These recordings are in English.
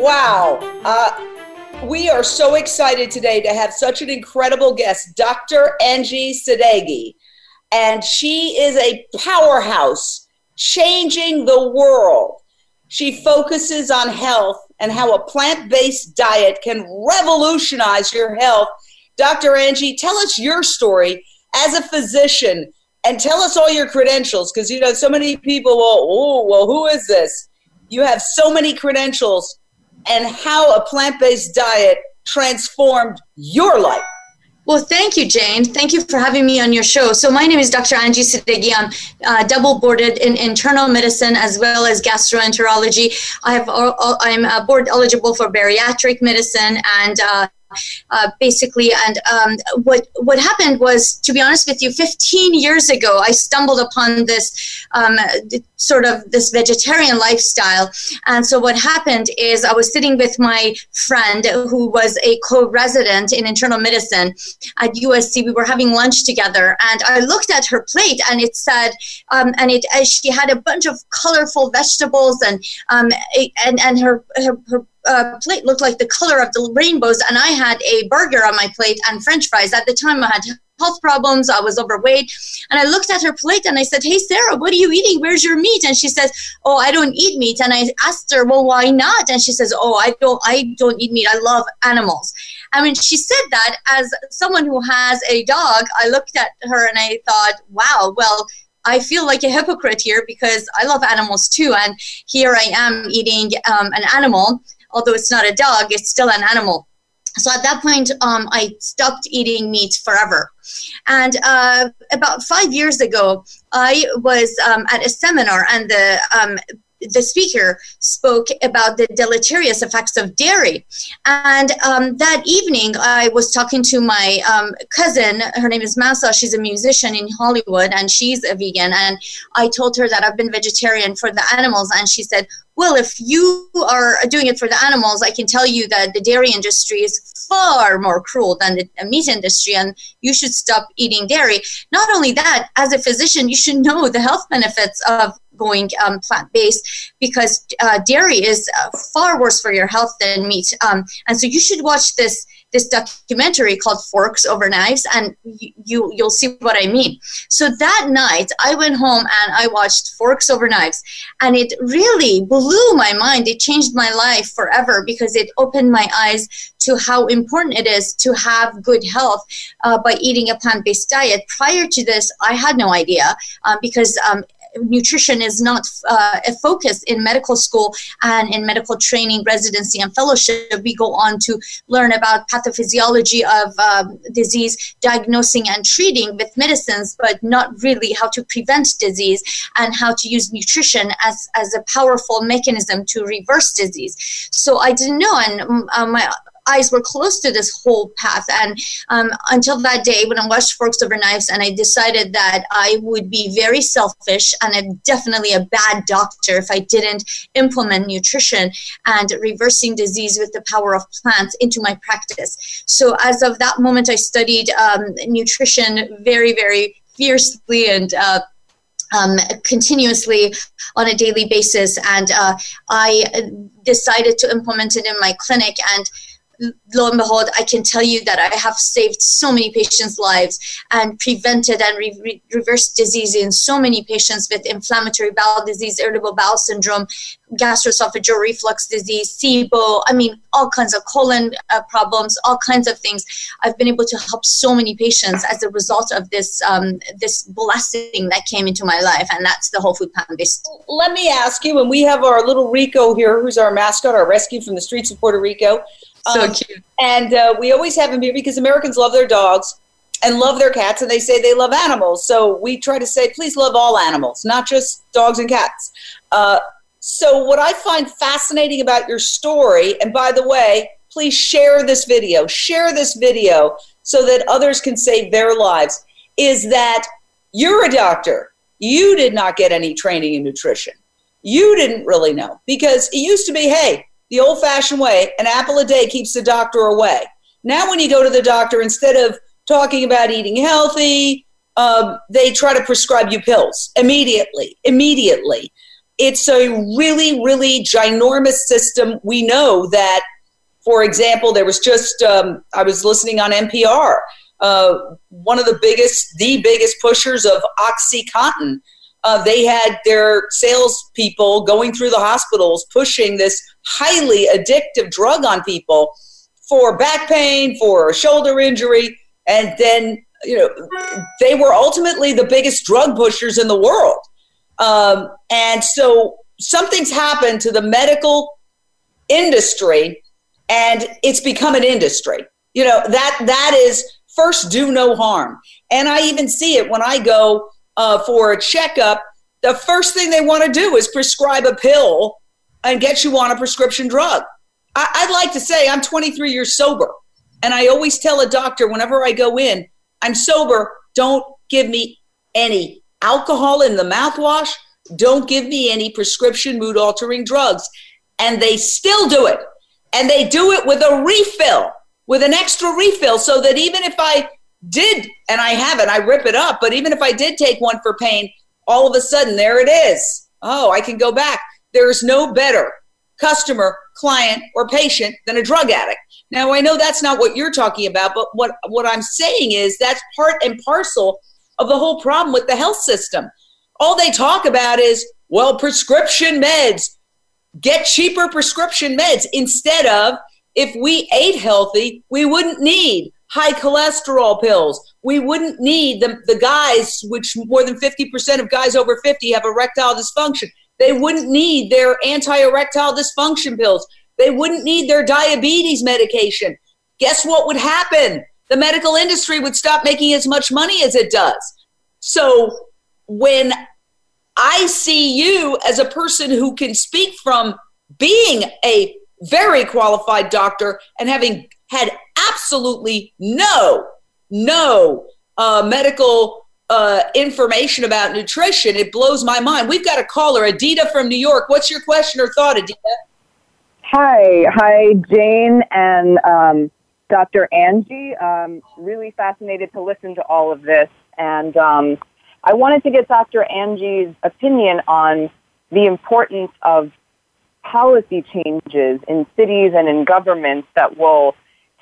Wow. Uh, we are so excited today to have such an incredible guest, Dr. Angie Sadeghi. And she is a powerhouse changing the world. She focuses on health and how a plant based diet can revolutionize your health. Dr. Angie, tell us your story as a physician and tell us all your credentials because you know so many people will, oh, well, who is this? You have so many credentials and how a plant based diet transformed your life. Well, thank you, Jane. Thank you for having me on your show. So, my name is Dr. Angie Sadeghi. I'm uh, double boarded in internal medicine as well as gastroenterology. I have I'm uh, board eligible for bariatric medicine and uh, uh, basically. And um, what what happened was, to be honest with you, 15 years ago, I stumbled upon this um, sort of this vegetarian lifestyle. And so what happened is, I was sitting with my friend who was a co-resident in internal medicine at USC. We were having lunch together, and I looked at her plate, and it said, um, and it she had a bunch of colorful vegetables, and um, and and her her, her uh, plate looked like the color of the rainbows, and I had a burger on my plate and French fries. At the time, I had health problems. I was overweight, and I looked at her plate and I said, "Hey, Sarah, what are you eating? Where's your meat?" And she says, "Oh, I don't eat meat." And I asked her, "Well, why not?" And she says, "Oh, I don't. I don't eat meat. I love animals." I mean, she said that as someone who has a dog. I looked at her and I thought, "Wow, well." I feel like a hypocrite here because I love animals too, and here I am eating um, an animal although it's not a dog, it's still an animal. So at that point, um, I stopped eating meat forever. And uh, about five years ago, I was um, at a seminar, and the um, the speaker spoke about the deleterious effects of dairy. And um, that evening, I was talking to my um, cousin. Her name is Masa. She's a musician in Hollywood, and she's a vegan. And I told her that I've been vegetarian for the animals, and she said, well, if you are doing it for the animals, I can tell you that the dairy industry is far more cruel than the meat industry, and you should stop eating dairy. Not only that, as a physician, you should know the health benefits of going um, plant based because uh, dairy is uh, far worse for your health than meat. Um, and so you should watch this this documentary called Forks Over Knives, and you, you you'll see what I mean. So that night, I went home and I watched Forks Over Knives, and it really blew my mind. It changed my life forever because it opened my eyes to how important it is to have good health uh, by eating a plant-based diet. Prior to this, I had no idea um, because um, nutrition is not uh, a focus in medical school and in medical training, residency, and fellowship. We go on to learn about pathophysiology of um, disease, diagnosing and treating with medicines, but not really how to prevent disease and how to use nutrition as, as a powerful mechanism to reverse disease. So I didn't know, and um, my eyes were closed to this whole path. And um, until that day, when I watched Forks Over Knives, and I decided that I would be very selfish and a, definitely a bad doctor if I didn't implement nutrition and reversing disease with the power of plants into my practice. So as of that moment, I studied um, nutrition very, very fiercely and uh, um, continuously on a daily basis. And uh, I decided to implement it in my clinic. And lo and behold, I can tell you that I have saved so many patients' lives and prevented and re- re- reversed disease in so many patients with inflammatory bowel disease, irritable bowel syndrome, gastroesophageal reflux disease, SIBO, I mean, all kinds of colon uh, problems, all kinds of things. I've been able to help so many patients as a result of this um, this blessing that came into my life, and that's the whole food plant based. Let me ask you, and we have our little Rico here, who's our mascot, our rescue from the streets of Puerto Rico, so um, cute. And uh, we always have them here because Americans love their dogs and love their cats, and they say they love animals. So we try to say, please love all animals, not just dogs and cats. Uh, So, what I find fascinating about your story, and by the way, please share this video, share this video so that others can save their lives, is that you're a doctor. You did not get any training in nutrition. You didn't really know because it used to be hey, the old fashioned way, an apple a day keeps the doctor away. Now, when you go to the doctor, instead of talking about eating healthy, um, they try to prescribe you pills immediately. Immediately it's a really, really ginormous system. We know that, for example, there was just, um, I was listening on NPR, uh, one of the biggest, the biggest pushers of Oxycontin. Uh, they had their salespeople going through the hospitals pushing this highly addictive drug on people for back pain, for shoulder injury, and then you know they were ultimately the biggest drug pushers in the world. Um, and so something's happened to the medical industry and it's become an industry. You know, that that is first do no harm. And I even see it when I go uh, for a checkup. The first thing they want to do is prescribe a pill and get you on a prescription drug. I, would like to say I'm 23 years sober. And I always tell a doctor whenever I go in, I'm sober, don't give me any alcohol in the mouthwash. Don't give me any prescription mood altering drugs. And they still do it. And they do it with a refill, with an extra refill, so that even if I did, and I haven't, I rip it up, but even if I did take one for pain, all of a sudden there it is. Oh, I can go back. There's no better customer, client, or patient than a drug addict. Now, I know that's not what you're talking about, but what, what I'm saying is that's part and parcel of the whole problem with the health system. All they talk about is, well, prescription meds, get cheaper prescription meds instead of if we ate healthy, we wouldn't need high cholesterol pills. We wouldn't need the, the guys, which more than 50% of guys over 50 have erectile dysfunction. They wouldn't need their anti erectile dysfunction pills. They wouldn't need their diabetes medication. Guess what would happen? the medical industry would stop making as much money as it does. So when I see you as a person who can speak from being a very qualified doctor and having had absolutely no, no uh, medical uh, information about nutrition, it blows my mind. We've got a caller, Adita from New York. What's your question or thought, Adita? Hi, hi, Jane and um, Dr. Angie. Um, really fascinated to listen to all of this. And um, I wanted to get Dr. Angie's opinion on the importance of policy changes in cities and in governments that will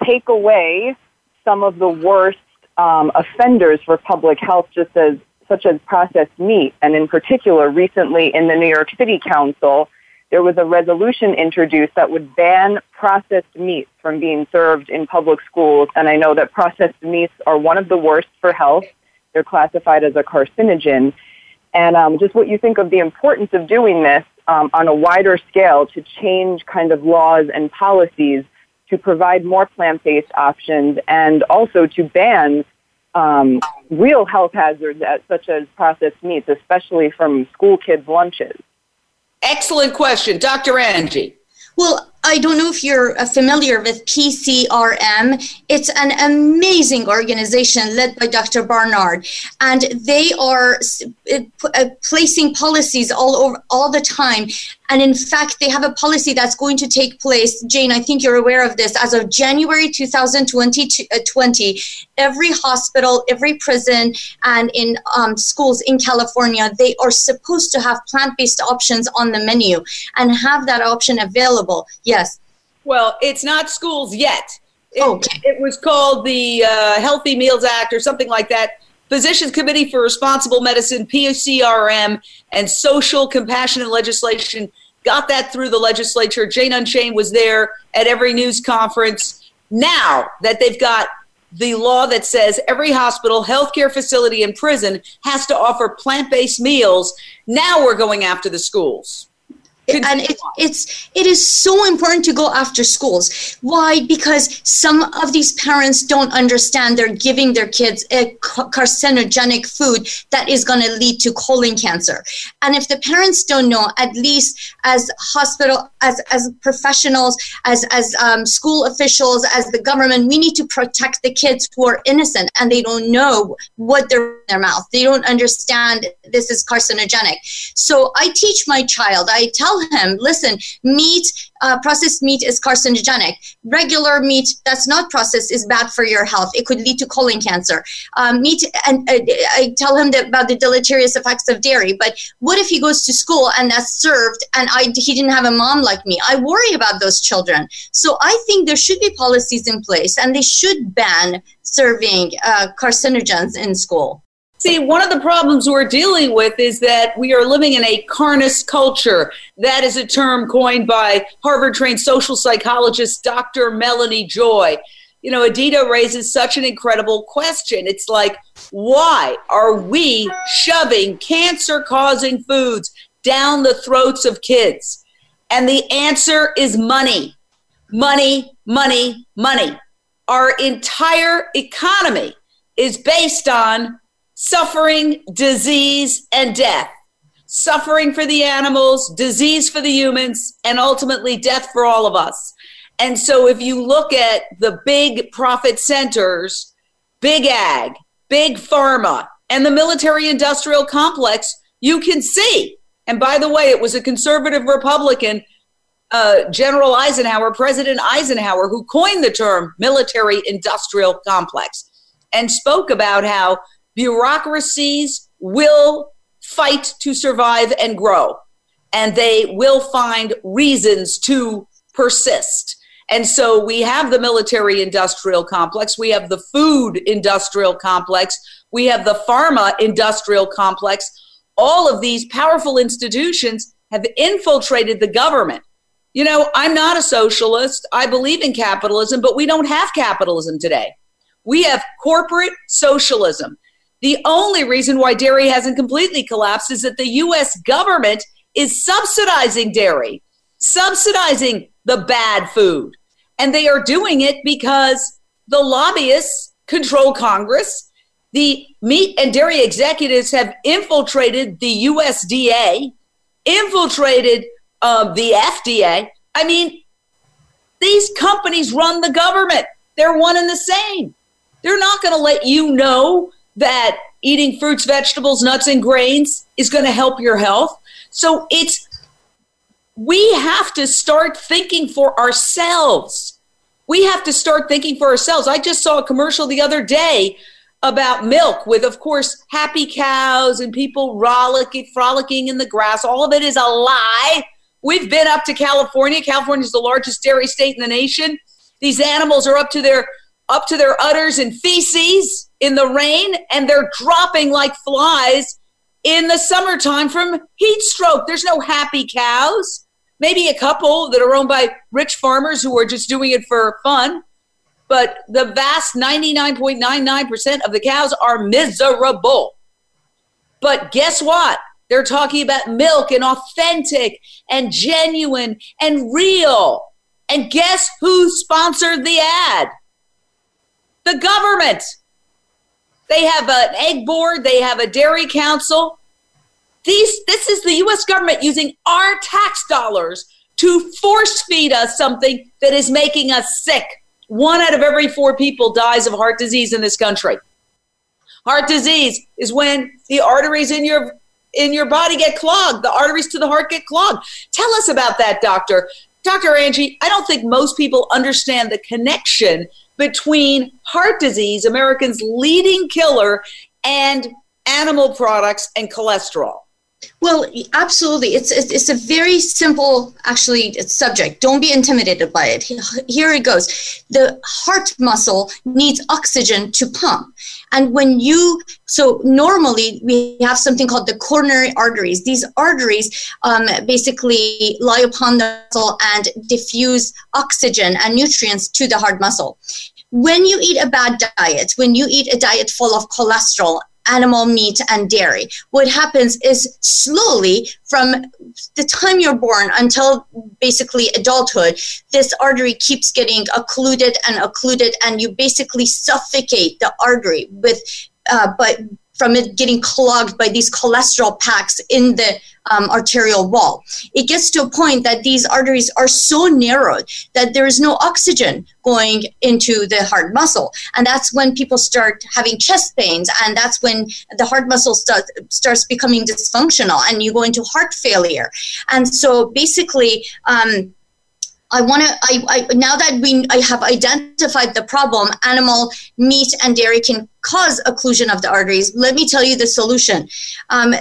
take away some of the worst um, offenders for public health, just as such as processed meat, and in particular, recently in the New York City Council, there was a resolution introduced that would ban processed meats from being served in public schools. And I know that processed meats are one of the worst for health. They're classified as a carcinogen. And um, just what you think of the importance of doing this um, on a wider scale to change kind of laws and policies to provide more plant-based options and also to ban um, real health hazards such as processed meats, especially from school kids' lunches. Excellent question. Dr. Angie. Well, I don't know if you're uh, familiar with PCRM. It's an amazing organization led by Dr. Barnard, and they are uh, uh, placing policies all over all the time. And in fact, they have a policy that's going to take place. Jane, I think you're aware of this. As of January 2020, every hospital, every prison, and in um, schools in California, they are supposed to have plant-based options on the menu and have that option available. Yes. Well, it's not schools yet. It, okay. it was called the uh, Healthy Meals Act or something like that. Physicians Committee for Responsible Medicine, PCRM, and Social Compassionate Legislation got that through the legislature. Jane Unchained was there at every news conference. Now that they've got the law that says every hospital, healthcare facility, and prison has to offer plant based meals, now we're going after the schools. And it, it's it is so important to go after schools. Why? Because some of these parents don't understand they're giving their kids a carcinogenic food that is going to lead to colon cancer. And if the parents don't know at least as hospital as as professionals as as um, school officials as the government we need to protect the kids who are innocent and they don't know what they're in their mouth. They don't understand this is carcinogenic. So i teach my child i tell him listen meat uh, processed meat is carcinogenic. Regular meat that's not processed is bad for your health. It could lead to colon cancer. Um, meat, and uh, I tell him about the deleterious effects of dairy. But what if he goes to school and that's served, and I he didn't have a mom like me? I worry about those children. So I think there should be policies in place, and they should ban serving uh, carcinogens in school. See, one of the problems we're dealing with is that we are living in a carnist culture. That is a term coined by Harvard trained social psychologist Dr. Melanie Joy. You know, Adita raises such an incredible question. It's like, why are we shoving cancer causing foods down the throats of kids? And the answer is money. Money, money, money. Our entire economy is based on suffering, disease, and death. Suffering for the animals, disease for the humans, and ultimately death for all of us. And so, if you look at the big profit centers, big ag, big pharma, and the military industrial complex, you can see. And by the way, it was a conservative Republican, uh, General Eisenhower, President Eisenhower, who coined the term military industrial complex and spoke about how bureaucracies will fight to survive and grow, and they will find reasons to persist. And so we have the military industrial complex, we have the food industrial complex, we have the pharma industrial complex. All of these powerful institutions have infiltrated the government. You know, I'm not a socialist. I believe in capitalism, but we don't have capitalism today. We have corporate socialism. The only reason why dairy hasn't completely collapsed is that the US government is subsidizing dairy, subsidizing the bad food. And they are doing it because the lobbyists control Congress. The meat and dairy executives have infiltrated the USDA, infiltrated uh, the FDA. I mean, these companies run the government. They're one and the same. They're not going to let you know that eating fruits, vegetables, nuts, and grains is going to help your health. So it's, we have to start thinking for ourselves. We have to start thinking for ourselves. I just saw a commercial the other day about milk with, of course, happy cows and people rollicking, frolicking in the grass. All of it is a lie. We've been up to California. California is the largest dairy state in the nation. These animals are up to their up to their udders in feces in the rain and they're dropping like flies in the summertime from heat stroke. There's no happy cows. Maybe a couple that are owned by rich farmers who are just doing it for fun. But the vast 99.99% of the cows are miserable. But guess what? They're talking about milk and authentic and genuine and real. And guess who sponsored the ad? The government. They have an egg board, they have a dairy council. These, this is the US government using our tax dollars to force feed us something that is making us sick. One out of every four people dies of heart disease in this country. Heart disease is when the arteries in your in your body get clogged. The arteries to the heart get clogged. Tell us about that, doctor. Dr. Angie, I don't think most people understand the connection between heart disease, Americans' leading killer, and animal products and cholesterol? Well, absolutely. It's it's a very simple, actually, subject. Don't be intimidated by it. Here it goes. The heart muscle needs oxygen to pump, and when you so normally we have something called the coronary arteries. These arteries um, basically lie upon the muscle and diffuse oxygen and nutrients to the heart muscle when you eat a bad diet, when you eat a diet full of cholesterol animal meat and dairy. What happens is slowly from the time you're born until basically adulthood, this artery keeps getting occluded and occluded, and you basically suffocate the artery with, uh, but from it getting clogged by these cholesterol packs in the um, arterial wall. It gets to a point that these arteries are so narrowed that there is no oxygen going into the heart muscle. And that's when people start having chest pains, and that's when the heart muscle start, starts becoming dysfunctional and you go into heart failure. And so basically, um, I want to. I, I now that we I have identified the problem, animal meat and dairy can cause occlusion of the arteries. Let me tell you the solution. Um,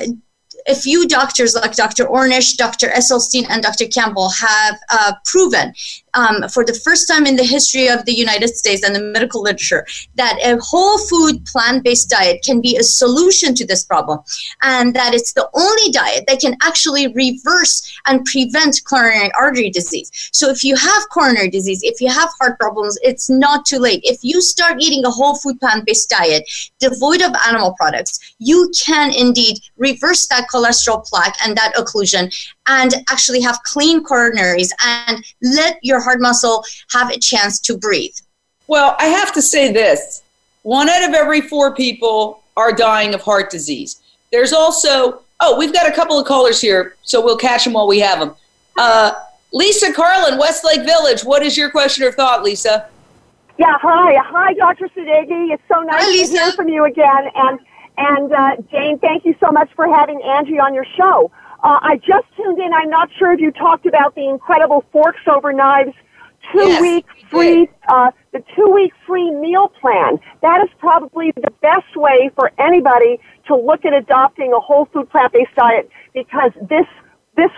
a few doctors like Dr. Ornish, Dr. Esselstyn, and Dr. Campbell have uh, proven um, for the first time in the history of the United States and the medical literature that a whole food plant based diet can be a solution to this problem, and that it's the only diet that can actually reverse and prevent coronary artery disease. So, if you have coronary disease, if you have heart problems, it's not too late. If you start eating a whole food plant based diet devoid of animal products, you can indeed reverse that cholesterol plaque and that occlusion and actually have clean coronaries and let your heart muscle have a chance to breathe. Well, I have to say this one out of every four people are dying of heart disease. There's also, oh, we've got a couple of callers here, so we'll catch them while we have them. Uh, Lisa Carlin, Westlake Village, what is your question or thought, Lisa? Yeah, hi. Hi, Dr. Sadeghi. It's so nice hi, to hear from you again. And, and uh, Jane, thank you so much for having Angie on your show. Uh, I just tuned in. I'm not sure if you talked about the incredible Forks Over Knives two yes, week free, uh, the two week free meal plan. That is probably the best way for anybody to look at adopting a whole food plant based diet because this, this,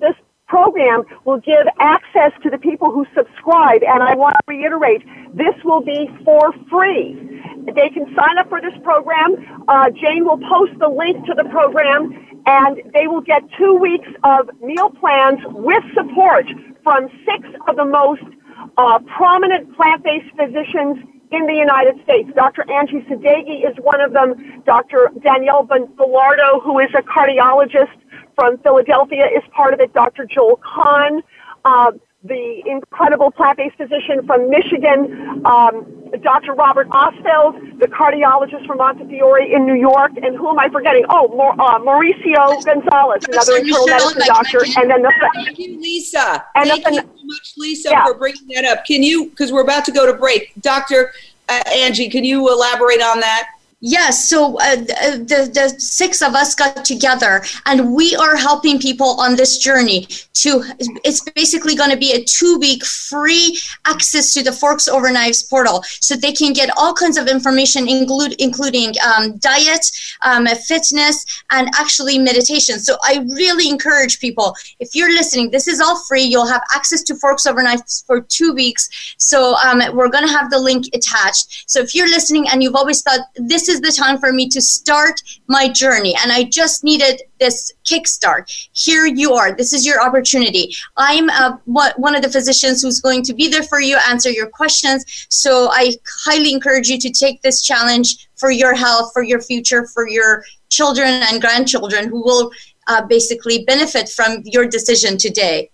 this program will give access to the people who subscribe. And I want to reiterate, this will be for free. They can sign up for this program. Uh, Jane will post the link to the program and they will get two weeks of meal plans with support from six of the most uh, prominent plant-based physicians in the United States. Dr. Angie Sadeghi is one of them. Dr. Danielle Belardo, who is a cardiologist from Philadelphia, is part of it. Dr. Joel Kahn, uh, the incredible plant-based physician from Michigan, um, Dr. Robert Ostfeld, the cardiologist from Montefiore in New York, and who am I forgetting? Oh, uh, Mauricio Gonzalez, another internal medicine doctor, and then the thank you, Lisa. And thank the, you so much, Lisa, yeah. for bringing that up. Can you, because we're about to go to break, Doctor uh, Angie, can you elaborate on that? Yes, so uh, the, the six of us got together and we are helping people on this journey to, it's basically going to be a two week free access to the Forks Over Knives portal so they can get all kinds of information, include, including um, diet, um, fitness, and actually meditation. So I really encourage people, if you're listening, this is all free. You'll have access to Forks Over Knives for two weeks. So um, we're going to have the link attached. So if you're listening and you've always thought this is the time for me to start my journey and I just needed this kickstart. Here you are. This is your opportunity. I'm uh, one of the physicians who's going to be there for you, answer your questions. So I highly encourage you to take this challenge for your health, for your future, for your children and grandchildren who will uh, basically benefit from your decision today.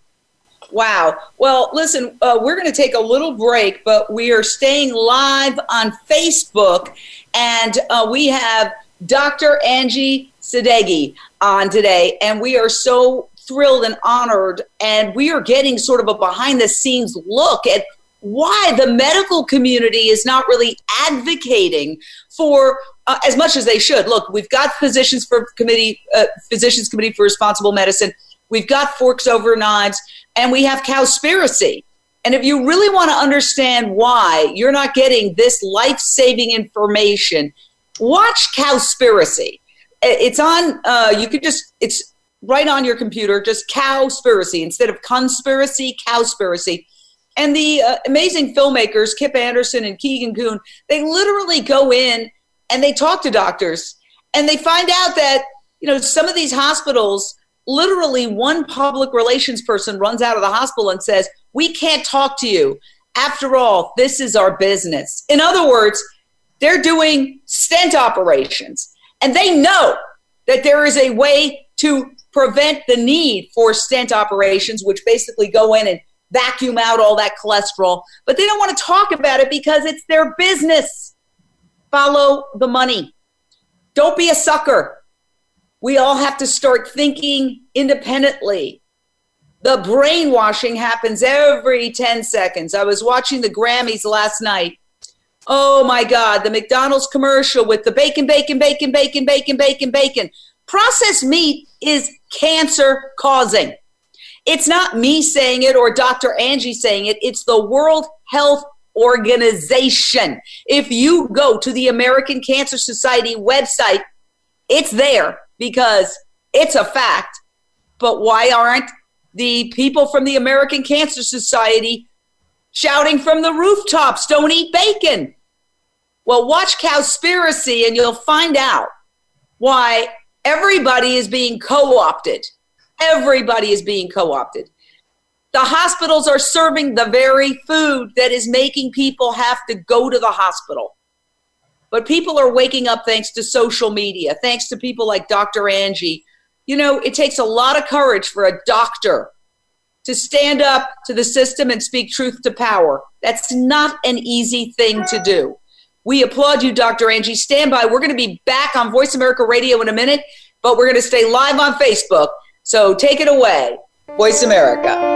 Wow. Well, listen, uh, we're going to take a little break, but we are staying live on Facebook, and uh, we have Dr. Angie Sadeghi on today, and we are so thrilled and honored, and we are getting sort of a behind the scenes look at why the medical community is not really advocating for uh, as much as they should. Look, we've got physicians for committee, uh, physicians committee for responsible medicine. We've got forks over knives and we have cowspiracy. And if you really want to understand why you're not getting this life saving information, watch Cowspiracy. It's on, uh, you could just, it's right on your computer, just Cowspiracy instead of conspiracy, Cowspiracy. And the uh, amazing filmmakers, Kip Anderson and Keegan Kuhn, they literally go in and they talk to doctors and they find out that, you know, some of these hospitals literally one public relations person runs out of the hospital and says, We can't talk to you. After all, this is our business. In other words, they're doing stent operations. And they know that there is a way to prevent the need for stent operations, which basically go in and vacuum out all that cholesterol. But they don't want to talk about it because it's their business. Follow the money. Don't be a sucker. We all have to start thinking independently. The brainwashing happens every 10 seconds. I was watching the Grammys last night. Oh my God, the McDonald's commercial with the bacon, bacon, bacon, bacon, bacon, bacon, bacon. Processed meat is cancer causing. It's not me saying it or Dr. Angie saying it, it's the World Health Organization. If you go to the American Cancer Society website, it's there because it's a fact. But why aren't the people from the American Cancer Society shouting from the rooftops, don't eat bacon? Well, watch Cowspiracy and you'll find out why everybody is being co opted. Everybody is being co opted. The hospitals are serving the very food that is making people have to go to the hospital. But people are waking up thanks to social media, thanks to people like Dr. Angie. You know, it takes a lot of courage for a doctor to stand up to the system and speak truth to power. That's not an easy thing to do. We applaud you, Dr. Angie. Stand by. We're going to be back on Voice America Radio in a minute, but we're going to stay live on Facebook. So take it away, Voice America.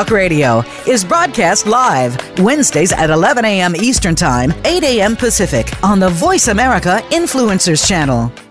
Talk Radio is broadcast live Wednesdays at 11 a.m. Eastern Time, 8 a.m. Pacific on the Voice America Influencers Channel.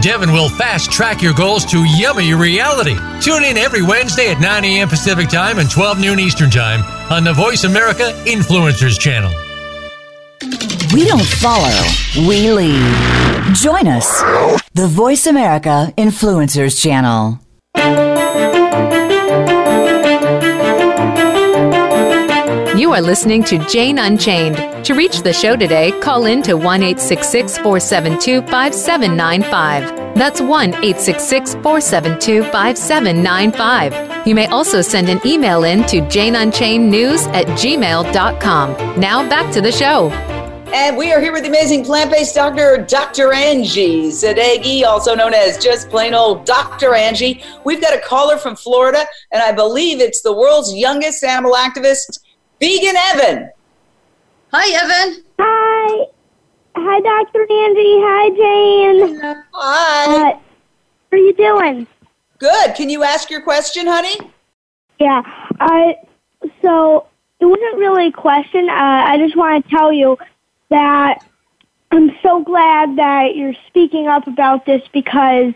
Devin will fast track your goals to yummy reality. Tune in every Wednesday at 9 a.m. Pacific Time and 12 noon Eastern Time on the Voice America Influencers Channel. We don't follow, we lead. Join us, the Voice America Influencers Channel. You are listening to Jane Unchained. To reach the show today, call in to 1 472 5795. That's 1 472 5795. You may also send an email in to janeunchainednews at gmail.com. Now back to the show. And we are here with the amazing plant-based doctor, Dr. Angie Sadeghi, also known as just plain old Dr. Angie. We've got a caller from Florida, and I believe it's the world's youngest animal activist, Vegan Evan. Hi, Evan. Hi. Hi, Dr. Angie. Hi, Jane. Hi. Uh, how are you doing? Good. Can you ask your question, honey? Yeah. Uh, so it wasn't really a question. Uh, I just want to tell you that I'm so glad that you're speaking up about this because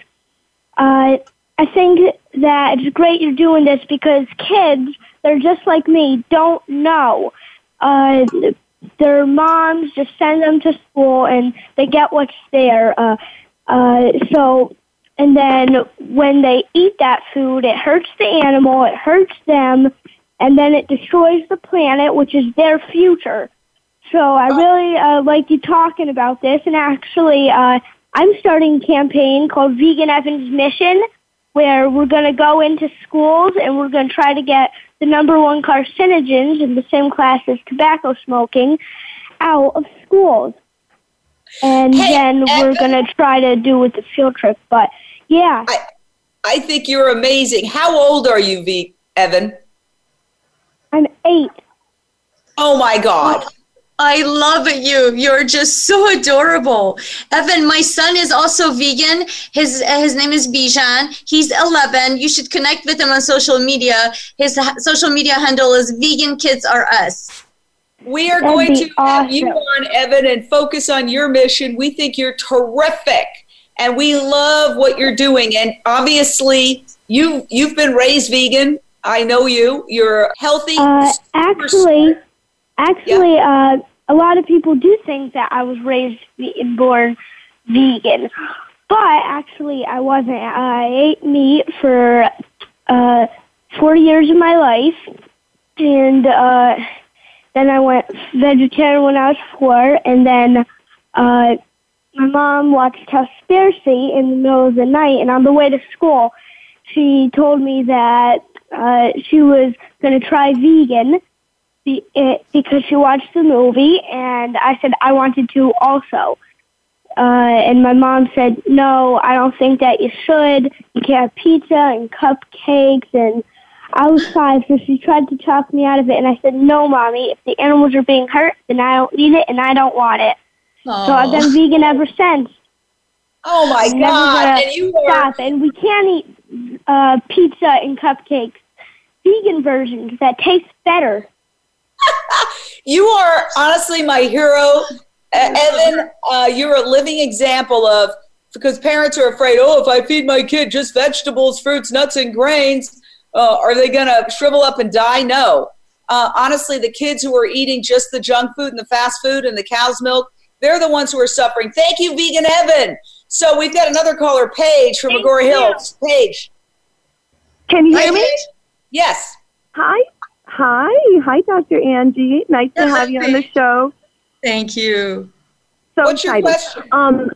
uh, I think that it's great you're doing this because kids – they're just like me, don't know. Uh, their moms just send them to school and they get what's there. Uh, uh, so, and then when they eat that food, it hurts the animal, it hurts them, and then it destroys the planet, which is their future. So I really uh, like you talking about this, and actually, uh, I'm starting a campaign called Vegan Evan's Mission, where we're going to go into schools and we're going to try to get the number one carcinogens in the same class as tobacco smoking out of schools. And Hey, then we're going to try to do with the field trip. But yeah, I, I think you're amazing. How old are you, V, Evan? I'm eight. Oh my God. I love you. You're just so adorable. Evan, my son is also vegan. His his name is Bijan. He's 11. You should connect with him on social media. His social media handle is Vegan Kids Are Us. We are That'd going be to have you on, Evan, and focus on your mission. We think you're terrific, and we love what you're doing. And obviously, you you've been raised vegan. I know you. You're healthy. Uh, super actually, actually, uh, a lot of people do think that I was raised ve- and born vegan, but actually, I wasn't. I ate meat for uh, 40 years of my life, and uh, then I went vegetarian when I was four, and then uh, my mom watched Cowspiracy in the middle of the night, and on the way to school, she told me that uh, she was going to try vegan be, it, because she watched the movie, and I said I wanted to also. Uh, and my mom said, "No, I don't think that you should. You can't have pizza and cupcakes." And I was five, so she tried to talk me out of it, and I said, "No, mommy. If the animals are being hurt, then I don't need it, and I don't want it." So I've been vegan ever since. Oh my I'm God! And you stop. And we can't eat uh, pizza and cupcakes. Vegan versions that taste better. You are honestly my hero, uh, Evan. Uh, you're a living example of because parents are afraid. Oh, if I feed my kid just vegetables, fruits, nuts, and grains, uh, are they going to shrivel up and die? No. Uh, honestly, the kids who are eating just the junk food and the fast food and the cow's milk, they're the ones who are suffering. Thank you, Vegan Evan. So we've got another caller, Paige from Thank Agoura you. Hills. Paige. Can you Hi, hear me? Paige. Yes. Hi. Hi. Hi, Dr. Angie. Nice to have you on the show. Thank you. So What's your question? Um,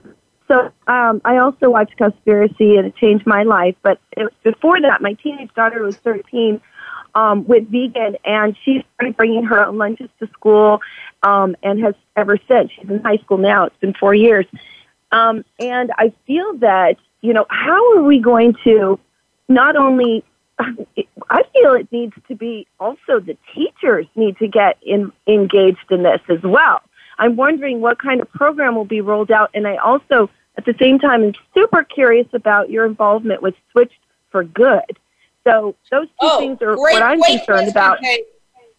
so um, I also watched Cowspiracy, and it changed my life. But it, before that, my teenage daughter was 13, um, went vegan, and she started bringing her own lunches to school, um, and has ever since. She's in high school now. It's been four years, um, and I feel that you know how are we going to not only I feel it needs to be also the teachers need to get in, engaged in this as well. I'm wondering what kind of program will be rolled out, and I also, at the same time, am super curious about your involvement with Switched for Good. So those two Oh, things are great, what I'm concerned question, about. Paige.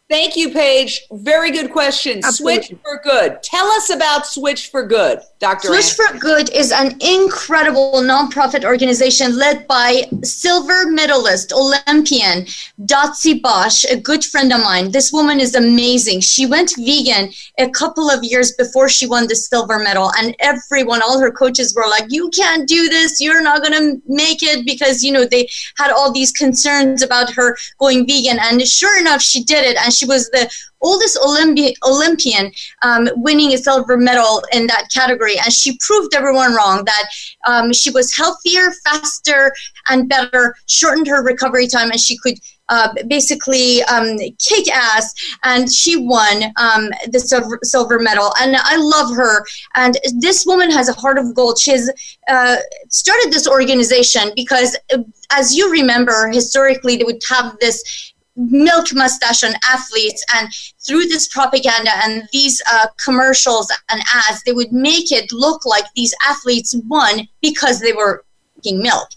Thank you, Paige. Very good question. Absolutely. Switch for good. Tell us about Switch for Good, Dr. Switch Ann. for Good is an incredible nonprofit organization led by silver medalist, Olympian Dotsie Bausch, a good friend of mine. This woman is amazing. She went vegan a couple of years before she won the silver medal, and everyone, all her coaches were like, You can't do this. You're not going to make it because, you know, they had all these concerns about her going vegan. And sure enough, she did it. And she was the oldest Olympi- Olympian um, winning a silver medal in that category. And she proved everyone wrong that um, she was healthier, faster, and better, shortened her recovery time, and she could. Uh, basically, um, kick ass, and she won um, the silver, silver medal. And I love her. And this woman has a heart of gold. She has uh, started this organization because, uh, as you remember, historically, they would have this milk mustache on athletes and through this propaganda and these uh, commercials and ads they would make it look like these athletes won because they were milk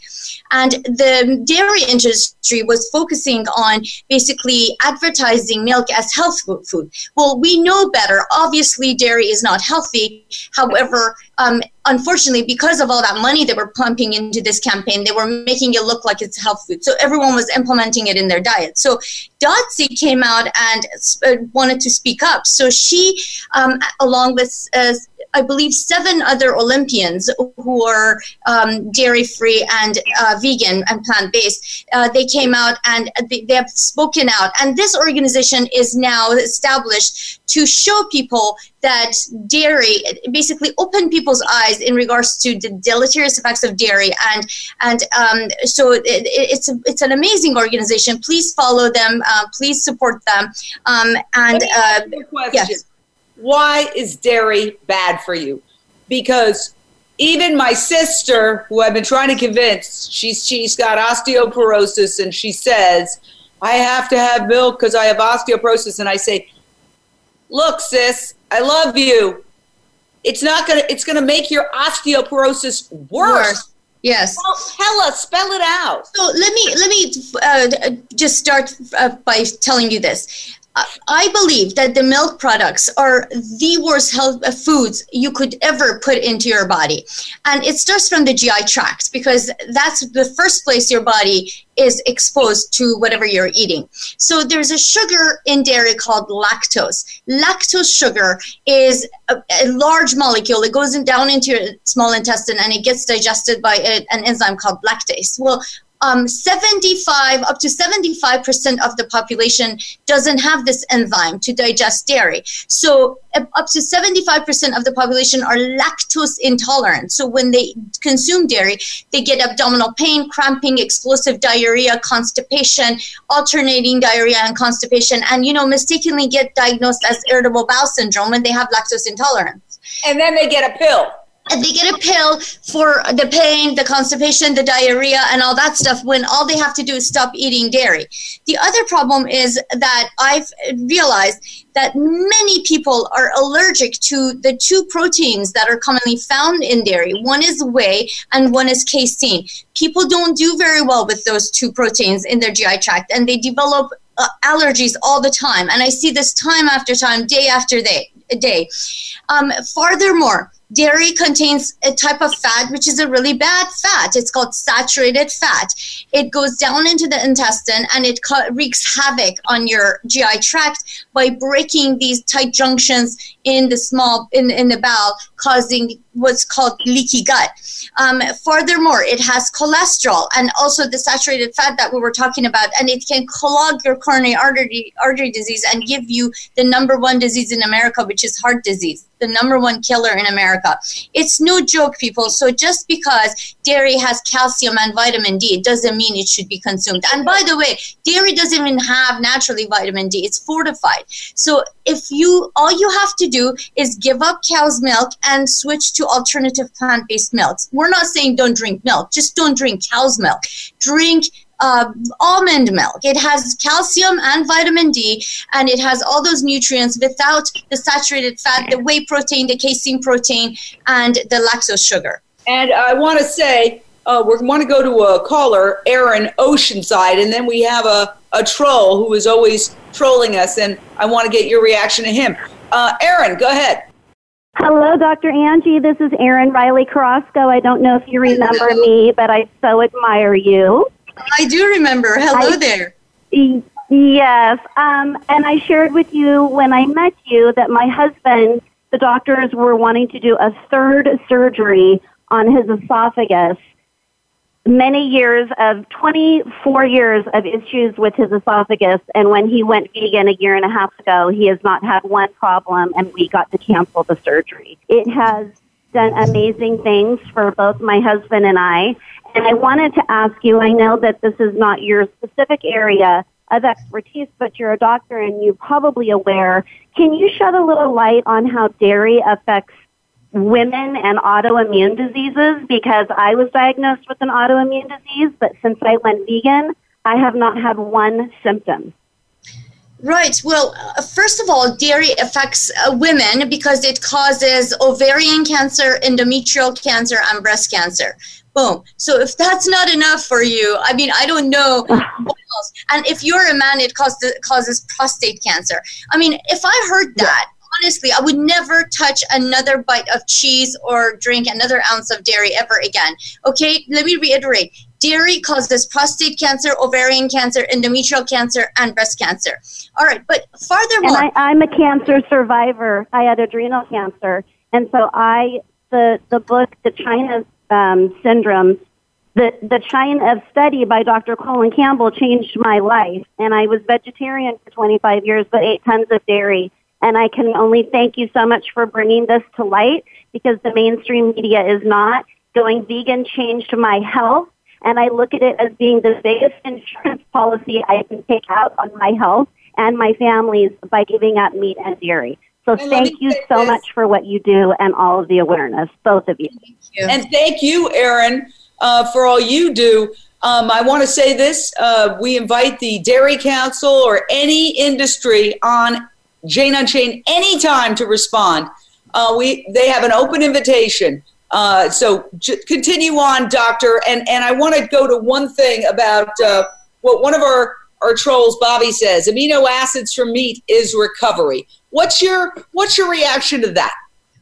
and the dairy industry was focusing on basically advertising milk as health food. Well, we know better. Obviously, dairy is not healthy. However, um, unfortunately, because of all that money they were pumping into this campaign, they were making it look like it's health food. So everyone was implementing it in their diet. So Dotsie came out and wanted to speak up. So she, um, along with uh, I believe, seven other Olympians who are um, dairy free and uh, vegan and plant based. Uh, they came out and they, they have spoken out. And this organization is now established to show people that dairy basically open people's eyes in regards to the deleterious effects of dairy and and um, so it, it's a, it's an amazing organization please follow them uh, please support them um, and uh, yes. Why is dairy bad for you because even my sister who i've been trying to convince she's she's got osteoporosis and she says i have to have milk because i have osteoporosis and i say look, sis, I love you. It's not gonna. It's gonna make your osteoporosis worse. worse. Yes. Well, tell us. Spell it out. So let me let me uh, just start uh, by telling you this. I believe that the milk products are the worst health uh, foods you could ever put into your body. And it starts from the GI tract because that's the first place your body is exposed to whatever you're eating. So there's a sugar in dairy called lactose. Lactose sugar is a, a large molecule. It goes in, down into your small intestine and it gets digested by a, an enzyme called lactase. Well, um, 75 up to 75% of the population doesn't have this enzyme to digest dairy. So up to 75% of the population are lactose intolerant. So when they consume dairy they get abdominal pain cramping explosive diarrhea constipation alternating diarrhea and constipation and you know mistakenly get diagnosed as irritable bowel syndrome when they have lactose intolerance. And then they get a pill and they get a pill for the pain, the constipation, the diarrhea, and all that stuff when all they have to do is stop eating dairy. The other problem is that I've realized that many people are allergic to the two proteins that are commonly found in dairy. One is whey and one is casein. People don't do very well with those two proteins in their GI tract and they develop uh, allergies all the time. And I see this time after time, day after day. day. Um, furthermore, dairy contains a type of fat which is a really bad fat. It's called saturated fat. It goes down into the intestine and it wreaks havoc on your gi tract by breaking these tight junctions in the small in, in the bowel causing what's called leaky gut. Um, furthermore it has cholesterol and also the saturated fat that we were talking about and it can clog your coronary artery artery disease and give you the number one disease in america which is heart disease the number one killer in America. It's no joke, people. So just because dairy has calcium and vitamin D, it doesn't mean it should be consumed. And by the way, dairy doesn't even have naturally vitamin D. It's fortified. So if you all you have to do is give up cow's milk and switch to alternative plant-based milks. We're not saying don't drink milk, just don't drink cow's milk. Drink uh, almond milk. It has calcium and vitamin D, and it has all those nutrients without the saturated fat, the whey protein, the casein protein, and the lactose sugar. And I want to say, uh, we want to go to a caller, Aaron Oceanside, and then we have a, a troll who is always trolling us, and I want to get your reaction to him. Uh, Aaron, go ahead. Hello, Dr. Angie. This is Aaron Riley Carrasco. I don't know if you remember me, but I so admire you. I do remember. Hello I, there. Yes. Um, and I shared with you when I met you that my husband, the doctors were wanting to do a third surgery on his esophagus. Many years of 24 years of issues with his esophagus. And when he went vegan a year and a half ago, he has not had one problem and we got to cancel the surgery. It has done amazing things for both my husband and I. And I wanted to ask you, I know that this is not your specific area of expertise, but you're a doctor and you're probably aware. Can you shed a little light on how dairy affects women and autoimmune diseases? Because I was diagnosed with an autoimmune disease, but since I went vegan, I have not had one symptom. Right. Well, uh, first of all, dairy affects uh, women because it causes ovarian cancer, endometrial cancer, and breast cancer. Boom. So if that's not enough for you, I mean, I don't know what else. And if you're a man, it causes, causes prostate cancer. I mean, if I heard that, honestly, I would never touch another bite of cheese or drink another ounce of dairy ever again. Okay, let me reiterate. Dairy causes prostate cancer, ovarian cancer, endometrial cancer, and breast cancer. All right, but furthermore. And I, I'm a cancer survivor. I had adrenal cancer And so I, the, the book, The China um, Syndrome, the, the China of study by Dr. Colin Campbell changed my life. And I was vegetarian for 25 years, but ate tons of dairy. And I can only thank you so much for bringing this to light because the mainstream media is not. Going vegan changed my health. And I look at it as being the biggest insurance policy I can take out on my health and my family's by giving up meat and dairy. So And thank you so this. much for what you do and all of the awareness, both of you. And thank you, Erin, uh, for all you do. Um, I want to say this: uh, we invite the Dairy Council or any industry on Jane Unchained anytime to respond. Uh, we they have an open invitation. Uh, so j- continue on, Doctor. And and I want to go to one thing about uh, what one of our our trolls, Bobby, says: amino acids from meat is recovery. What's your what's your reaction to that?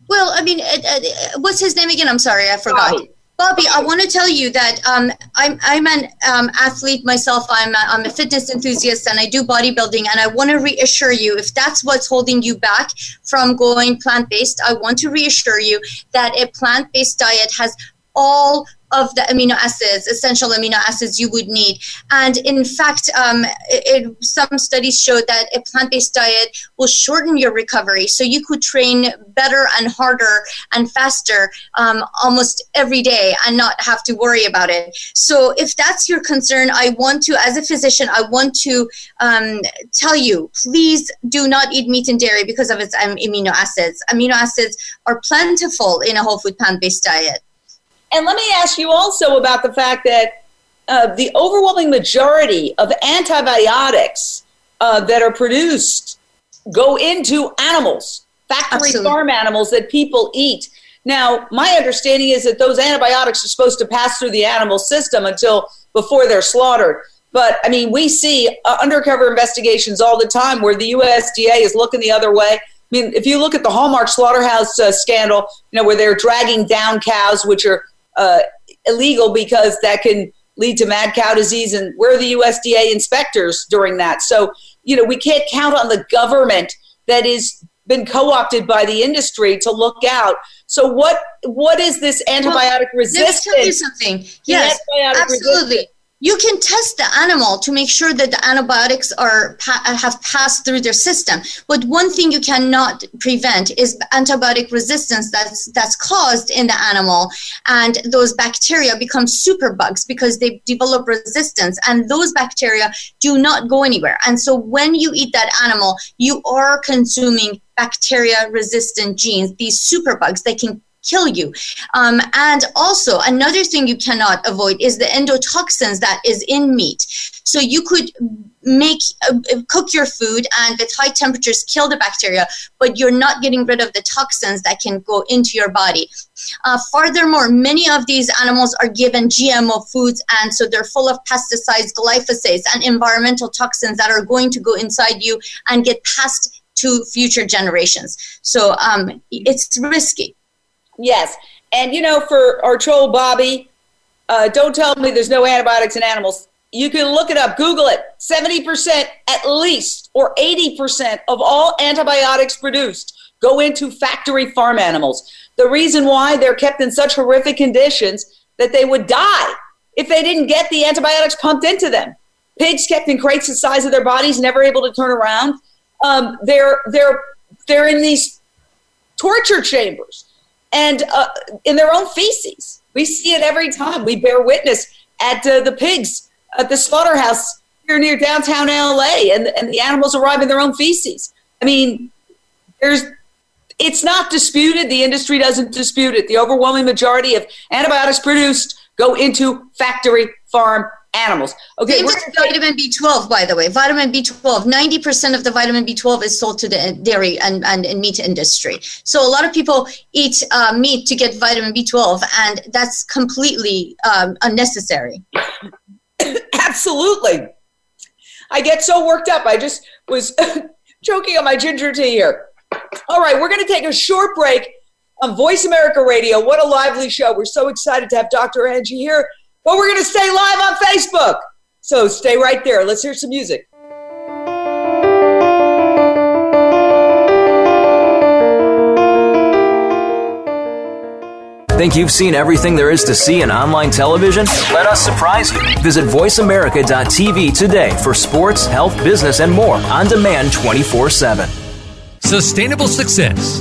Well, I mean, uh, uh, what's his name again? I'm sorry, I forgot. Bobby. Bobby, I want to tell you that um, I'm I'm an um, athlete myself. I'm a, I'm a fitness enthusiast and I do bodybuilding. And I want to reassure you, if that's what's holding you back from going plant based, I want to reassure you that a plant based diet has all of the amino acids, essential amino acids you would need. And in fact, um, it, it- some studies show that a plant based diet will shorten your recovery. So you could train better and harder and faster um, almost every day and not have to worry about it. So if that's your concern, I want to, as a physician, I want to um, tell you please do not eat meat and dairy because of its um, amino acids. Amino acids are plentiful in a whole food plant based diet. And let me ask you also about the fact that uh, the overwhelming majority of antibiotics uh, that are produced go into animals, factory Absolutely. farm animals that people eat. Now, my understanding is that those antibiotics are supposed to pass through the animal system until before they're slaughtered. But I mean, we see uh, undercover investigations all the time where the USDA is looking the other way. I mean, if you look at the Hallmark slaughterhouse uh, scandal, you know, where they're dragging down cows, which are uh, illegal because that can lead to mad cow disease, and where are the USDA inspectors during that? So, you know, we can't count on the government that is been co-opted by the industry to look out. So, what what is this antibiotic resistance? Let me tell you something. Yes, absolutely. You can test the animal to make sure that the antibiotics are have passed through their system. But one thing you cannot prevent is antibiotic resistance that's that's caused in the animal, and those bacteria become superbugs because they develop resistance, and those bacteria do not go anywhere. And so when you eat that animal, you are consuming bacteria resistant genes, these superbugs. They can kill you. Um, and also another thing you cannot avoid is the endotoxins that is in meat. So you could make uh, cook your food and with high temperatures kill the bacteria, but you're not getting rid of the toxins that can go into your body. Uh, furthermore, many of these animals are given GMO foods, and so they're full of pesticides, glyphosates, and environmental toxins that are going to go inside you and get passed to future generations. So um, it's risky. Yes. And you know, for our troll Bobby, uh, don't tell me there's no antibiotics in animals. You can look it up, Google it. 70% at least, or 80% of all antibiotics produced go into factory farm animals. The reason why they're kept in such horrific conditions that they would die if they didn't get the antibiotics pumped into them. Pigs kept in crates the size of their bodies, never able to turn around. Um, they're they're they're in these torture chambers and uh, in their own feces. We see it every time. We bear witness at uh, the pigs at the slaughterhouse here near downtown LA, and, and the animals arrive in their own feces. I mean, there's it's not disputed. The industry doesn't dispute it. The overwhelming majority of antibiotics produced go into factory farm animals. Okay, vitamin B12, by the way. Vitamin B12, 90% of the vitamin B12 is sold to the dairy and, and, and meat industry. So a lot of people eat uh, meat to get vitamin B12, and that's completely um, unnecessary. Absolutely. I get so worked up. I just was choking on my ginger tea here. All right, we're going to take a short break on Voice America Radio. What a lively show. We're so excited to have Dr. Angie here, but we're going to stay live on Facebook. So stay right there. Let's hear some music. Think you've seen everything there is to see in online television? Let us surprise you. Visit VoiceAmerica.tv today for sports, health, business, and more on demand 24 7. Sustainable success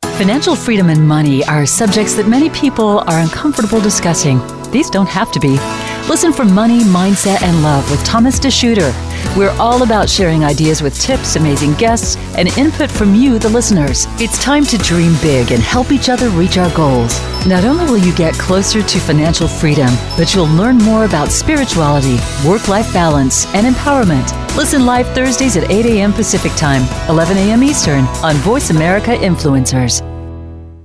Financial freedom and money are subjects that many people are uncomfortable discussing. These don't have to be. Listen for Money, Mindset, and Love with Thomas DeShooter. We're all about sharing ideas with tips, amazing guests, and input from you, the listeners. It's time to dream big and help each other reach our goals. Not only will you get closer to financial freedom, but you'll learn more about spirituality, work life balance, and empowerment. Listen live Thursdays at 8 a.m. Pacific Time, 11 a.m. Eastern on Voice America Influencers.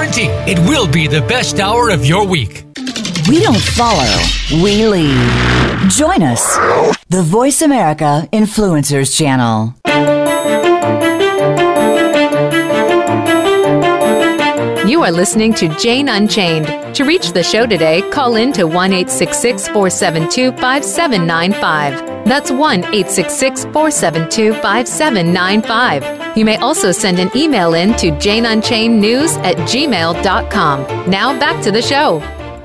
it will be the best hour of your week. We don't follow, we lead. Join us, the Voice America Influencers Channel. You are listening to Jane Unchained. To reach the show today, call in to 1 472 5795. That's 1 472 5795. You may also send an email in to janeunchainednews at gmail.com. Now back to the show.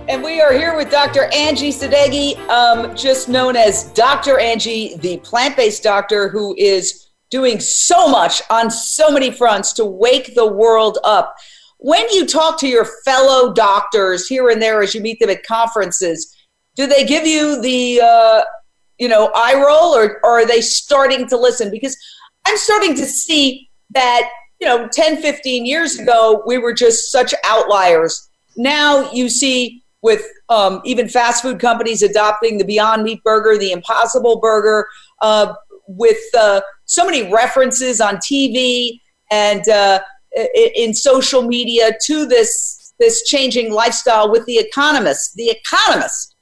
And we are here with Dr. Angie Sadeghi, um, just known as Dr. Angie, the plant based doctor who is doing so much on so many fronts to wake the world up. When you talk to your fellow doctors here and there as you meet them at conferences, do they give you the uh, you know eye roll or, or are they starting to listen? Because I'm starting to see that you know 10, 15 years ago we were just such outliers. Now you see with um, even fast food companies adopting the Beyond Meat burger, the Impossible burger, uh, with uh, so many references on TV and uh, in social media to this this changing lifestyle with the economist. The economist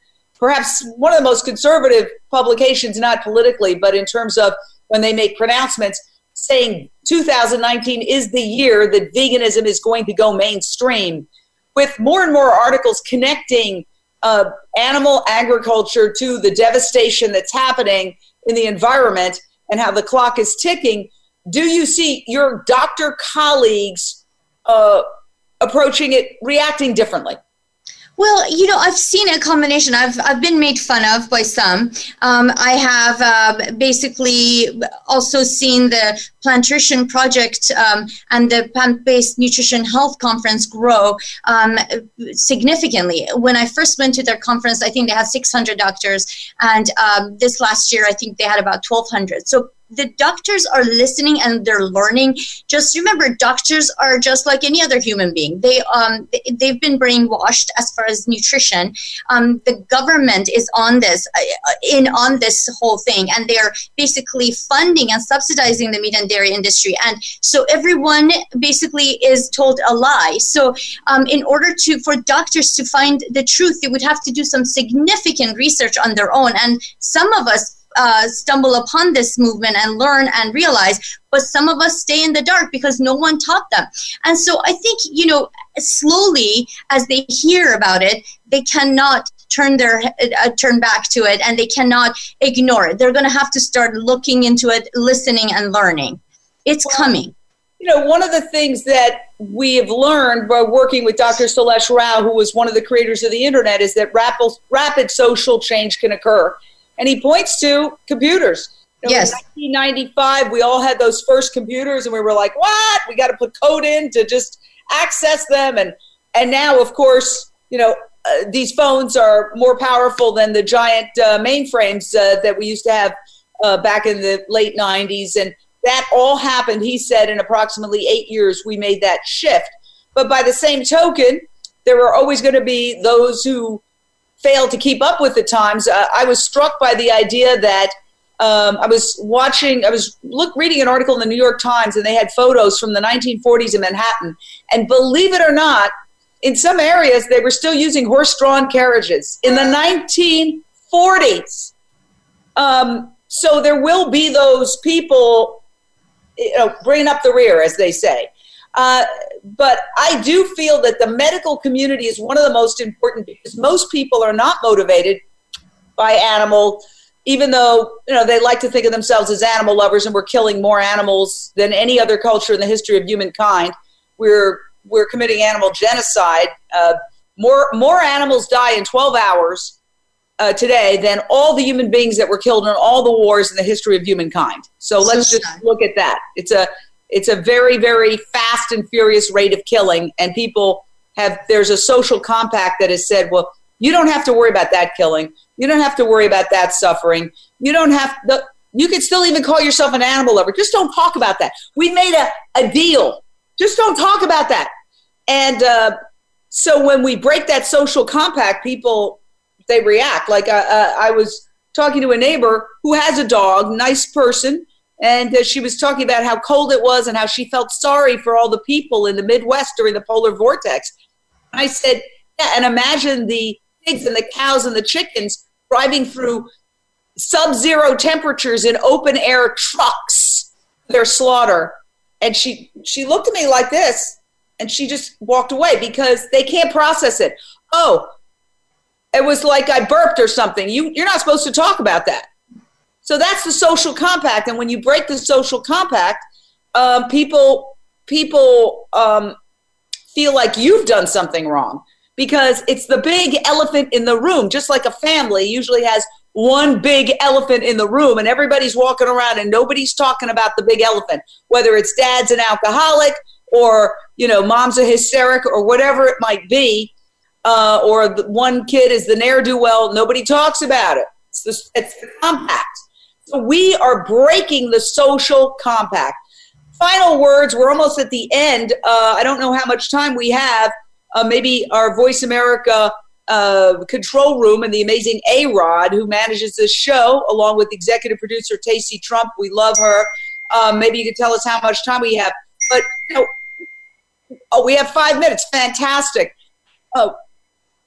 perhaps one of the most conservative publications not politically but in terms of when they make pronouncements saying 2019 is the year that veganism is going to go mainstream with more and more articles connecting uh, animal agriculture to the devastation that's happening in the environment and how the clock is ticking do you see your doctor colleagues uh, approaching it, reacting differently? Well, you know, I've seen a combination. I've, I've been made fun of by some. Um, I have uh, basically also seen the Plantrition Project um, and the Plant Based Nutrition Health Conference grow um, significantly. When I first went to their conference, I think they had 600 doctors. And um, this last year, I think they had about 1,200. So the doctors are listening and they're learning. Just remember doctors are just like any other human being. They um they've been brainwashed as far as nutrition. Um the government is on this uh, in on this whole thing and they're basically funding and subsidizing the meat and dairy industry. And so everyone basically is told a lie. So um, in order to for doctors to find the truth they would have to do some significant research on their own. And some of us uh, stumble upon this movement and learn and realize but some of us stay in the dark because no one taught them. And so i think you know slowly as they hear about it they cannot turn their uh, turn back to it and they cannot ignore it. They're going to have to start looking into it listening and learning. It's well, coming. you know one of the things that we have learned by working with dr Celeste Rao who was one of the creators of the internet is that rapid, rapid social change can occur and he points to computers. You know, yes. In 1995, we all had those first computers, and we were like, "What? We got to put code in to just access them." And and now, of course, you know, uh, uh, these phones are more powerful than the giant uh, mainframes uh, that we used to have uh, back in the late 90s. And that all happened, he said, in approximately eight years, we made that shift. But by the same token, there are always going to be those who fail to keep up with the times. Uh, I was struck by the idea that um, I was watching, I was look reading an article in the New York Times, and they had photos from the 1940s in Manhattan. And believe it or not, in some areas they were still using horse-drawn carriages in the 1940s. Um, so there will be those people, you know, bringing up the rear, as they say. Uh, but I do feel that the medical community is one of the most important because most people are not motivated by animal, even though you know they like to think of themselves as animal lovers, and we're killing more animals than any other culture in the history of humankind. We're we're committing animal genocide. Uh, more more animals die in 12 hours uh, today than all the human beings that were killed in all the wars in the history of humankind. So let's just look at that. It's a it's a very very fast and furious rate of killing, and people have there's a social compact that has said, well, you don't have to worry about that killing. You don't have to worry about that suffering. You don't have the you can still even call yourself an animal lover. Just don't talk about that. We made a, a deal just don't talk about that. And uh, so when we break that social compact, people they react. Like uh, uh, I was talking to a neighbor who has a dog, nice person, and uh, she was talking about how cold it was and how she felt sorry for all the people in the Midwest during the polar vortex. I said, yeah, and imagine the pigs and the cows and the chickens driving through sub-zero temperatures in open air trucks their slaughter. And she she looked at me like this and she just walked away because they can't process it. Oh it was like i burped or something. You you're not supposed to talk about that so that's the social compact. And when you break the social compact um, people people um, feel like you've done something wrong because it's the big elephant in the room just like a family usually has one big elephant in the room and everybody's walking around and nobody's talking about the big elephant whether it's dad's an alcoholic or you know mom's a hysteric or whatever it might be uh, or one kid is the ne'er-do-well nobody talks about it. It's the, it's the compact so we are breaking the social compact final words we're almost at the end uh, i don't know how much time we have uh, maybe our voice america uh, control room and the amazing A Rod, who manages this show, along with executive producer Tacey Trump. We love her. Um, maybe you could tell us how much time we have. But you know, oh, we have five minutes. Fantastic. Oh,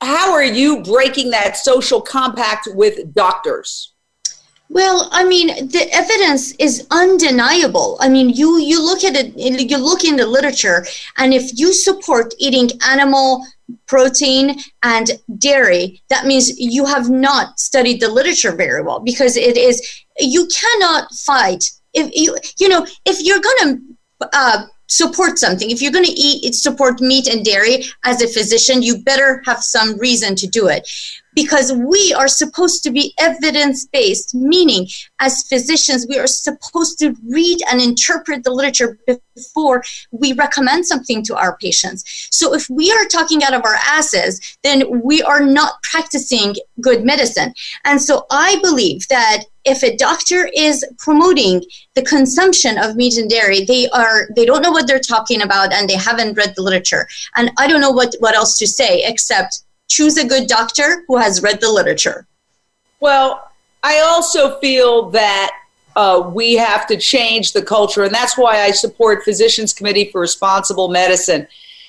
how are you breaking that social compact with doctors? Well, I mean, the evidence is undeniable. I mean, you you look at it, you look in the literature, and if you support eating animal protein and dairy, that means you have not studied the literature very well because it is you cannot fight if you you know if you're gonna uh, support something if you're going to eat support meat and dairy as a physician you better have some reason to do it because we are supposed to be evidence based, meaning as physicians, we are supposed to read and interpret the literature before we recommend something to our patients. So if we are talking out of our asses, then we are not practicing good medicine. And so I believe that if a doctor is promoting the consumption of meat and dairy they are they don't know what they're talking about and they haven't read the literature and i don't know what what else to say except choose a good doctor who has read the literature. Well, I also feel that uh, we have to change the culture, and that's why I support Physicians Committee for Responsible Medicine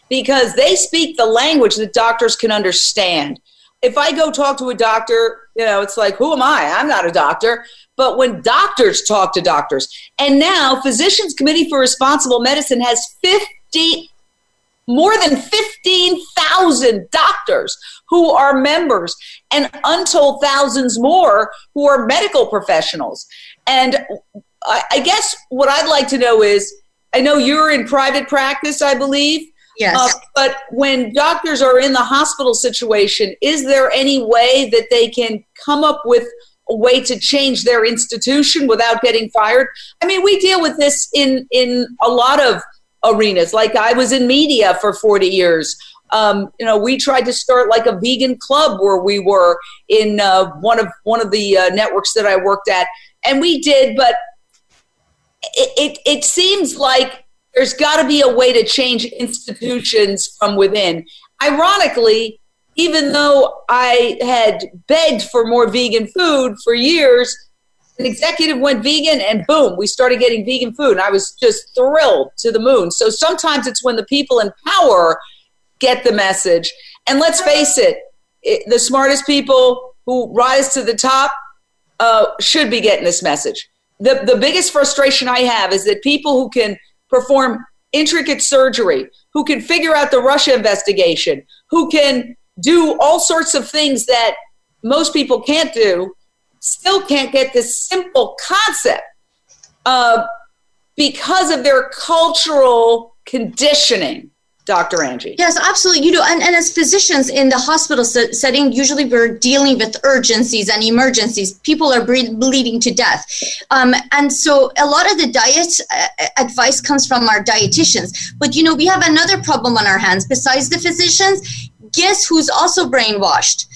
because they speak the language that doctors can understand. If I go talk to a doctor, you know, it's like, who am I? I'm not a doctor. But when doctors talk to doctors, and now Physicians Committee for Responsible Medicine has 50 more than 15,000 doctors who are members and untold thousands more who are medical professionals. And I, guess what I'd like to know is I know you're in private practice, I believe. Yes. Uh, but when doctors are in the hospital situation, is there any way that they can come up with a way to change their institution without getting fired? I mean, we deal with this in in a lot of arenas. Like I was in media for 40 years. Um, you know, we tried to start like a vegan club where we were in uh, one of one of the uh, networks that I worked at, and we did. But it, it, it seems like there's got to be a way to change institutions from within. Ironically, even though I had begged for more vegan food for years, an executive went vegan and boom, we started getting vegan food. And I was just thrilled to the moon. So sometimes it's when the people in power get the message. And let's face it, it the smartest people who rise to the top uh, should be getting this message. The, the biggest frustration I have is that people who can perform intricate surgery, who can figure out the Russia investigation, who can do all sorts of things that most people can't do, still can't get this simple concept uh, because of their cultural conditioning. Dr. Angie. Yes, absolutely. You know, and, and as physicians in the hospital setting, usually we're dealing with urgencies and emergencies. People are ble- bleeding to death. Um, and so a lot of the diet uh, advice comes from our dietitians. But, you know, we have another problem on our hands. Besides the physicians, guess who's also brainwashed?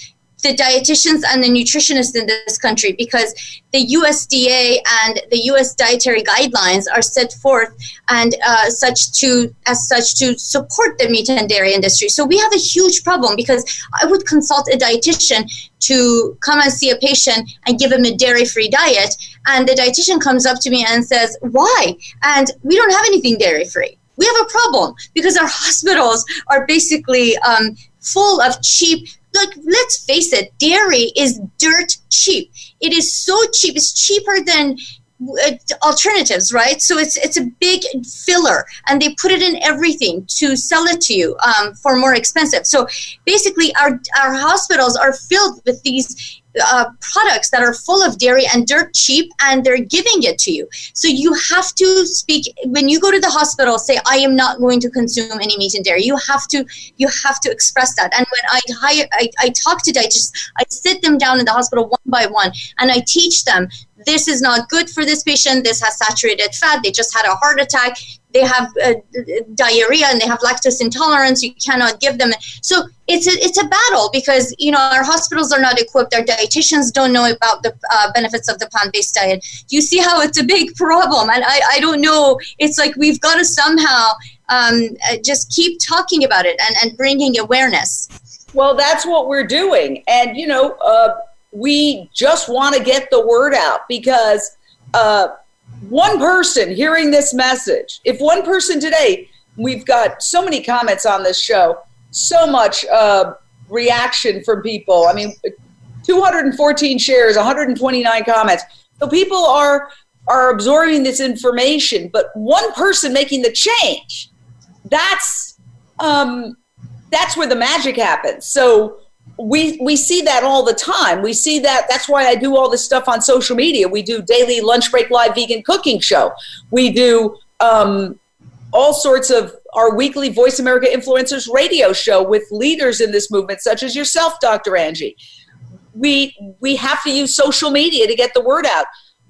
The dietitians and the nutritionists in this country because the USDA and the US dietary guidelines are set forth and uh, such to as such to support the meat and dairy industry. So we have a huge problem because I would consult a dietitian to come and see a patient and give him a dairy-free diet, and the dietitian comes up to me and says, "Why?" And we don't have anything dairy-free. We have a problem because our hospitals are basically um, full of cheap like let's face it dairy is dirt cheap. It is so cheap. It's cheaper than uh, alternatives right? So it's it's a big filler and they put it in everything to sell it to you um, for more expensive. So basically our our hospitals are filled with these uh, products that are full of dairy and dirt cheap and they're giving it to you. So you have to speak when you go to the hospital say i am not going to consume any meat and dairy. You have to you have to express that. And when i hire i, I talk to dietitians i sit them down in the hospital one by one and i teach them this is not good for this patient. This has saturated fat. They just had a heart attack they have uh, diarrhea and they have lactose intolerance you cannot give them. So it's a, it's a battle because you know our hospitals are not equipped our dietitians don't know about the uh, benefits of the plant-based diet. You see how it's a big problem? And i, I don't know. It's like we've got to somehow um, uh, just keep talking about it and, and bringing awareness. Well that's what we're doing. And you know uh, we just want to get the word out because uh, one person hearing this message, if one person today, we've got so many comments on this show, so much uh, reaction from people. I mean, 214 shares, 129 comments. So people are are absorbing this information, but one person making the change, that's um, that's where the magic happens. So we we see that all the time. We see that. That's why I do all this stuff on social media. We do daily lunch break live vegan cooking show. We do um, all sorts of our weekly Voice America influencers radio show with leaders in this movement, such as yourself, Dr. Angie. We we have to use social media to get the word out.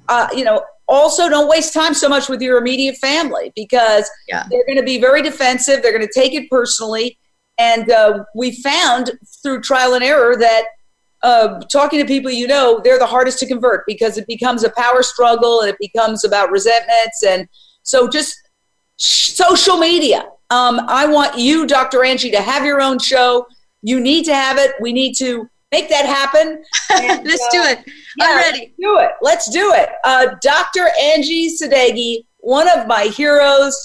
Uh, you know, also don't waste time so much with your immediate family because yeah. they're going to be very defensive. They're going to take it personally and uh, we found through trial and error that uh, talking to people you know, they're the hardest to convert because it becomes a power struggle and it becomes about resentments. And so just social media. Um, I want you, Dr. Angie, to have your own show. You need to have it. We need to make that happen. And, let's uh, do it. Yeah, I'm ready. do it. Let's do it. Uh, Dr. Angie Sadeghi, one of my heroes.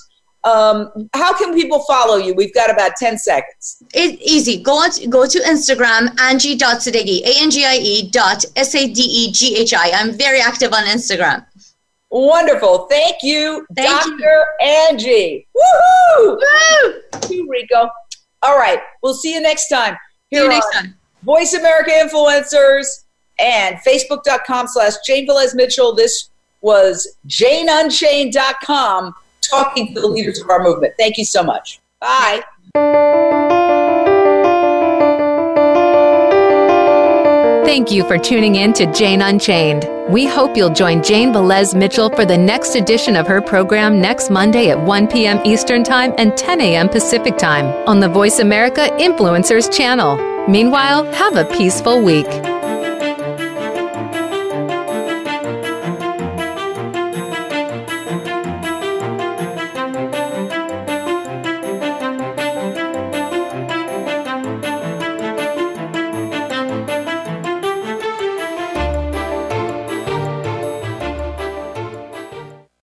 Um, how can people follow you? We've got about 10 seconds. It, easy. Go on, go to Instagram, Angie.Sadeghi, A-N-G-I-E dot S-A-D-E-G-H-I. I'm very active on Instagram. Wonderful. Thank you, Thank Dr. You. Angie. Woohoo! Woo! Thank you, Rico. All right. We'll see you next time. Here see you next time. Voice America Influencers and Facebook.com slash Jane Velez Mitchell. This was JaneUnchained.com talking to the leaders of our movement. Thank you so much. Bye. Thank you for tuning in to Jane Unchained. We hope you'll join Jane Velez Mitchell for the next edition of her program next Monday at 1 p.m. Eastern Time and 10 a.m. Pacific Time on the Voice America Influencers channel. Meanwhile, have a peaceful week.